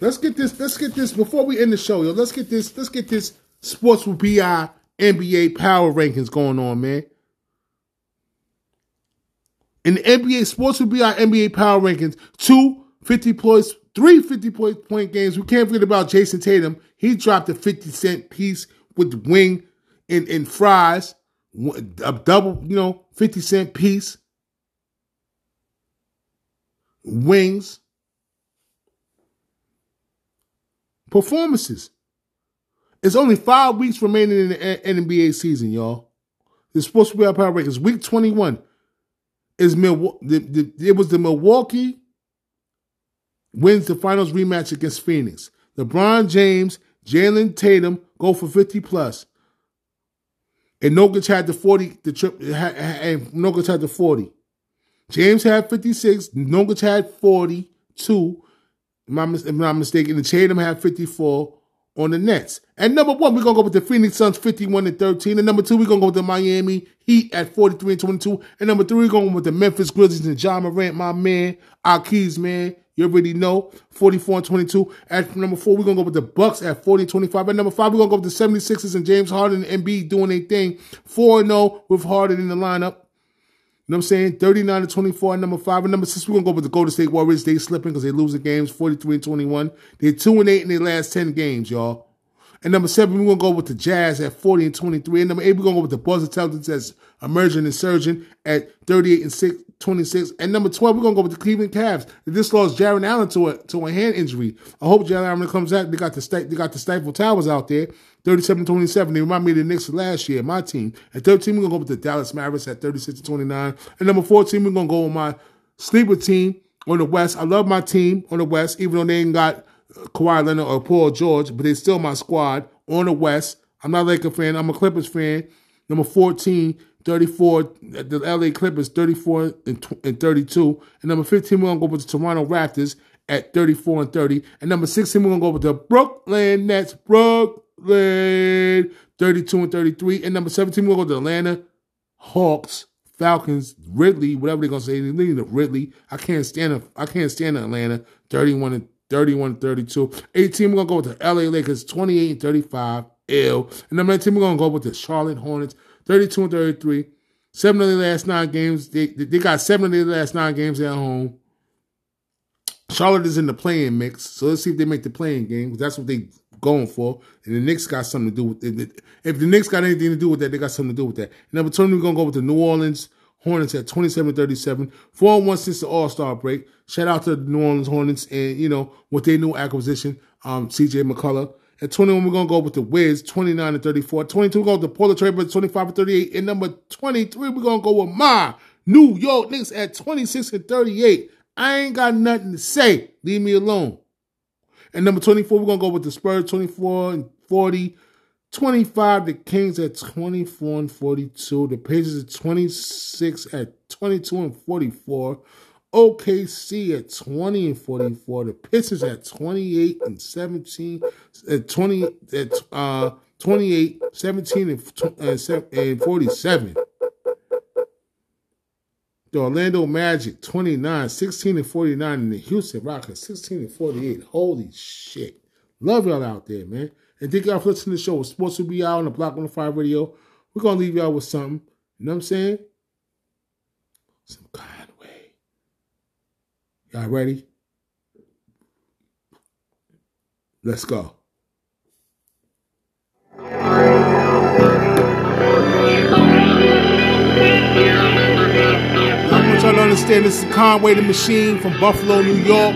Let's get this. Let's get this before we end the show, yo. Let's get this. Let's get this sports with BI NBA power rankings going on, man. In the NBA, sports with bi NBA power rankings. Two 50 points, three 50 point, games. We can't forget about Jayson Tatum. He dropped a 50 cent piece with wing and, and fries, a double, you know, 50 cent piece. Wings. Performances. It's only five weeks remaining in the NBA season, y'all. It's supposed to be our Power Rankings, week 21 is Milwaukee. It was the Milwaukee wins the finals rematch against Phoenix. LeBron James, Jalen Tatum go for 50 plus. And Nurkic had the 40, the trip, and Nurkic had the 40. James had 56, Nurkic had 42, if I'm not mistaken, and Tatum had 54 on the Nets. And number one, we're gonna go with the Phoenix Suns 51 and 13. And number two, we're gonna go with the Miami Heat at 43 and 22. And number three, we're going with the Memphis Grizzlies and Ja Morant, my man, keys, man. You already know, 44 and 22. At number four, we're gonna go with the Bucks at 40 and 25. At number five, we're gonna go with the 76ers and James Harden and Embiid doing their thing. 4 0 with Harden in the lineup. You know what I'm saying? 39 to 24 at number five. And number six, we're going to go with the Golden State Warriors. They slipping because they lose the games 43 and 21. They're 2 and 8 in their last 10 games, y'all. And number seven, we're going to go with the Jazz at 40 and 23. And number eight, we're going to go with the Boston Celtics as emerging insurgent at 38 and 6, 26. And number 12, we're going to go with the Cleveland Cavs. They just lost Jarrett Allen to a, to a hand injury. I hope Jarrett Allen comes out. They got the, they got the Stifle Towers out there. 37-27. They remind me of the Knicks last year, my team. At 13, we're going to go with the Dallas Mavericks at 36-29. And number 14, we're going to go with my sleeper team on the West. I love my team on the West, even though they ain't got uh, Kawhi Leonard or Paul George, but they're still my squad on the West. I'm not a Laker fan. I'm a Clippers fan. Number 14, 34, the LA Clippers, 34 and, 32. And number 15, we're going to go with the Toronto Raptors at 34 and 30. And number 16, we're going to go with the Brooklyn Nets, Brooklyn, 32 and 33. And number 17, we're going to go to the Atlanta Hawks, Falcons, Ridley, whatever they're going to say. They need Ridley. I can't stand I can't stand Atlanta, 31 and 31 32. 18, we're going to go with the LA Lakers, 28 and 35. Ill. And number 19, we're going to go with the Charlotte Hornets, 32 and 33. Seven of the last nine games. They, they got seven of the last nine games at home. Charlotte is in the playing mix, so let's see if they make the playing game. That's what they going for. And the Knicks got something to do with it. If the Knicks got anything to do with that, they got something to do with that. Number 20, we're going to go with the New Orleans Hornets at 27-37. 4-1 since the All-Star break. Shout out to the New Orleans Hornets and, you know, with their new acquisition, um, CJ McCullough. At 21, we're going to go with the Wiz, 29 and 34. 22, we're going to go with the Portland Trailblazers, 25 and 38. And number 23, we're going to go with my New York Knicks at 26 and 38. I ain't got nothing to say. Leave me alone. And number 24, we're going to go with the Spurs 24 and 40. 25, the Kings at 24 and 42. The Pacers at 26 at 22 and 44. OKC at 20 and 44. The Pistons at 28 and 17. At 20 at uh 28, 17 and, and 47. The Orlando Magic 29, 16 and 49, and the Houston Rockets 16 and 48. Holy shit. Love y'all out there, man. And thank y'all for listening to the show. Sports will be out on the Block on the Fire Radio. We're gonna leave y'all with something. You know what I'm saying? Some Conway. Y'all ready? Let's go. I want y'all to understand this is Conway the Machine from Buffalo, New York.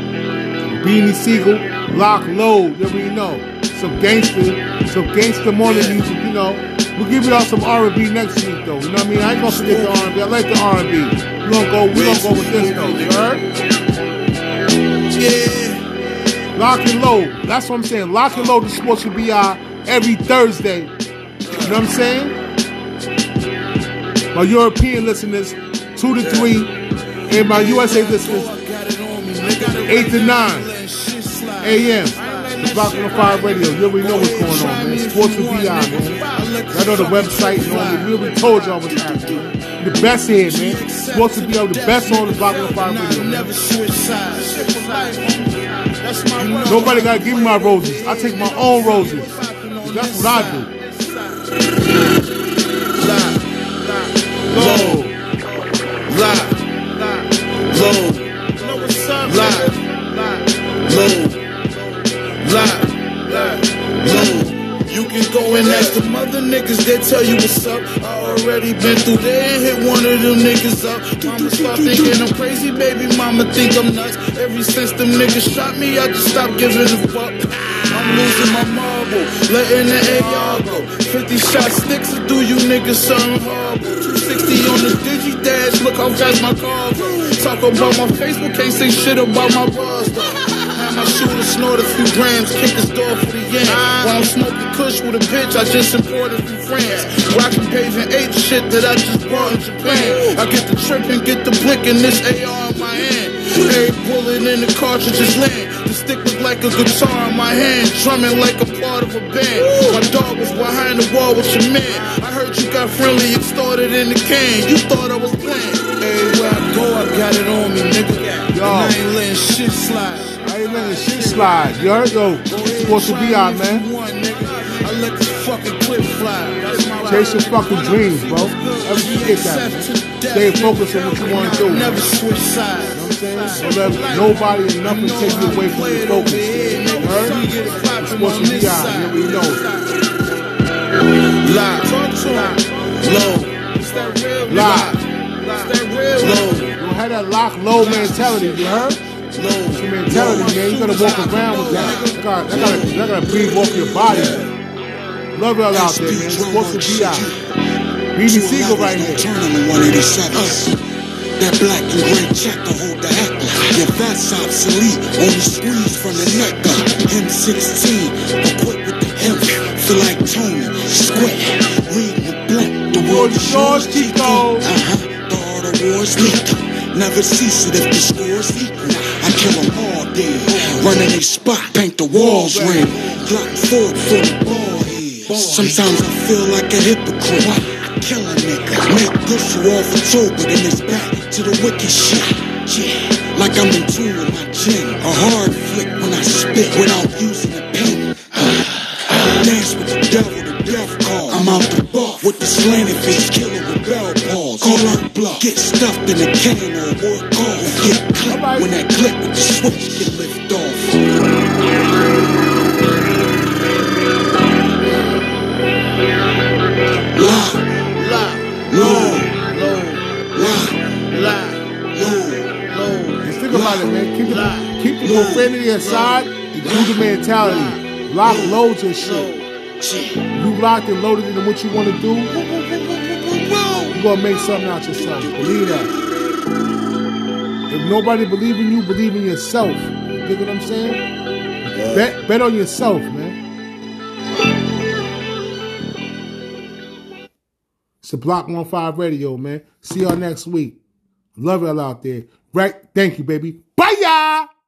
Beanie Sigel, Lock Load, you already know. Some gangster, some gangster morning music, you know. We'll give y'all some R&B next week, though. You know what I mean? I ain't gonna forget the R&B. I like the R&B. We gonna go, we gonna go with this, though. You heard? Yeah. Lock and load. That's what I'm saying. Lock and load the sports will be out every Thursday. You know what I'm saying? My European listeners, two to three, and my USA listeners, eight to nine a.m. Block on Fire Radio. You already know what's going on, man. Sports with BI, man. I know the website all that. We already told y'all what's happening. The best here, man. Supposed to be BI, the best on the Block on Fire Radio, man. Never switch sides. That's my word. Nobody gotta give me my roses. I take my own roses. That's what I do. Low. Low. know what's up, Lie. nigga? Low. Lie. Low. You can go and ask the mother niggas, they tell you what's up. I already been through there and hit one of them niggas up. Mama stop thinking I'm crazy, baby mama think I'm nuts. Ever since them niggas shot me, I just stopped giving a fuck. I'm losing my marble, letting the AR go. 50 shot sticks will do you niggas something horrible. 260 on the digi dash, look how fast my car go. Talk about my Facebook, can't say shit about my buzz my shooter snort a few grams, kick his door for the yen. While I'm smoking kush with a bitch I just imported from France. Rockin' paving eight shit that I just bought in Japan. I get the trip and get the blick and this AR in my hand. Every bullet in the cartridges land. The stick was like a guitar in my hand, drumming like a part of a band. My dog was behind the wall with your man. I heard you got friendly and started in the can. You thought I was playing. Everywhere I go, I got it on me, nigga. Yo. And I ain't letting shit slide. I ain't letting shit slide. You heard? Yo, supposed to be out, man. I let this fucking clip fly. That's my Chase your fucking dreams, bro. Never forget that, man. Stay focused on what you want to do. Never switch sides. what I'm saying? Don't let nobody and nothing take you away from your focus. You heard? It's supposed to be out. You know. Lie. Talk. Low. It's that real nigga. Lie. It's that real Low. You have that lock low mentality, you heard? It's mentality, man. You gotta walk around with that. That gotta, that gotta, that gotta breathe off your body. Love y'all out there, man. Supposed to be out. BB Sigel right here. Tournament 187. That black and gray checker hold the heckler. Your vest obsolete, only squeeze from the neck up. M16, equipped with the hemp. Feel like Tony, square, reading the black. The world is yours, Chico. Uh-huh, the art of war is lethal. Never cease it if the score's equal. I kill them all day. Running a spot, paint the walls red. Glock forward for the ball head. Sometimes I feel like a hypocrite. I kill a nigga, make all for two, but then it's back to the wicked shit. Yeah, like I'm in tune with my gin. A hard flick when I spit without using a pen. Dance with the devil, the death call. I'm out the bar with the slanted face killer with bell balls. Call her bluff, get stuffed in a can or work off. Get clipped when that clip with the switch get lift off. Lie, low, low. Think about it, man. Keep the, keep the profanity aside and do the mentality. Lock loads and shit. You locked and loaded into what you want to do. You gonna make something out yourself. Believe that. If nobody believe in you, believe in yourself. You dig what I'm saying? Bet, bet on yourself, man. It's a Block 15 radio, man. See y'all next week. Love y'all out there. Right? Thank you, baby. Bye, y'all.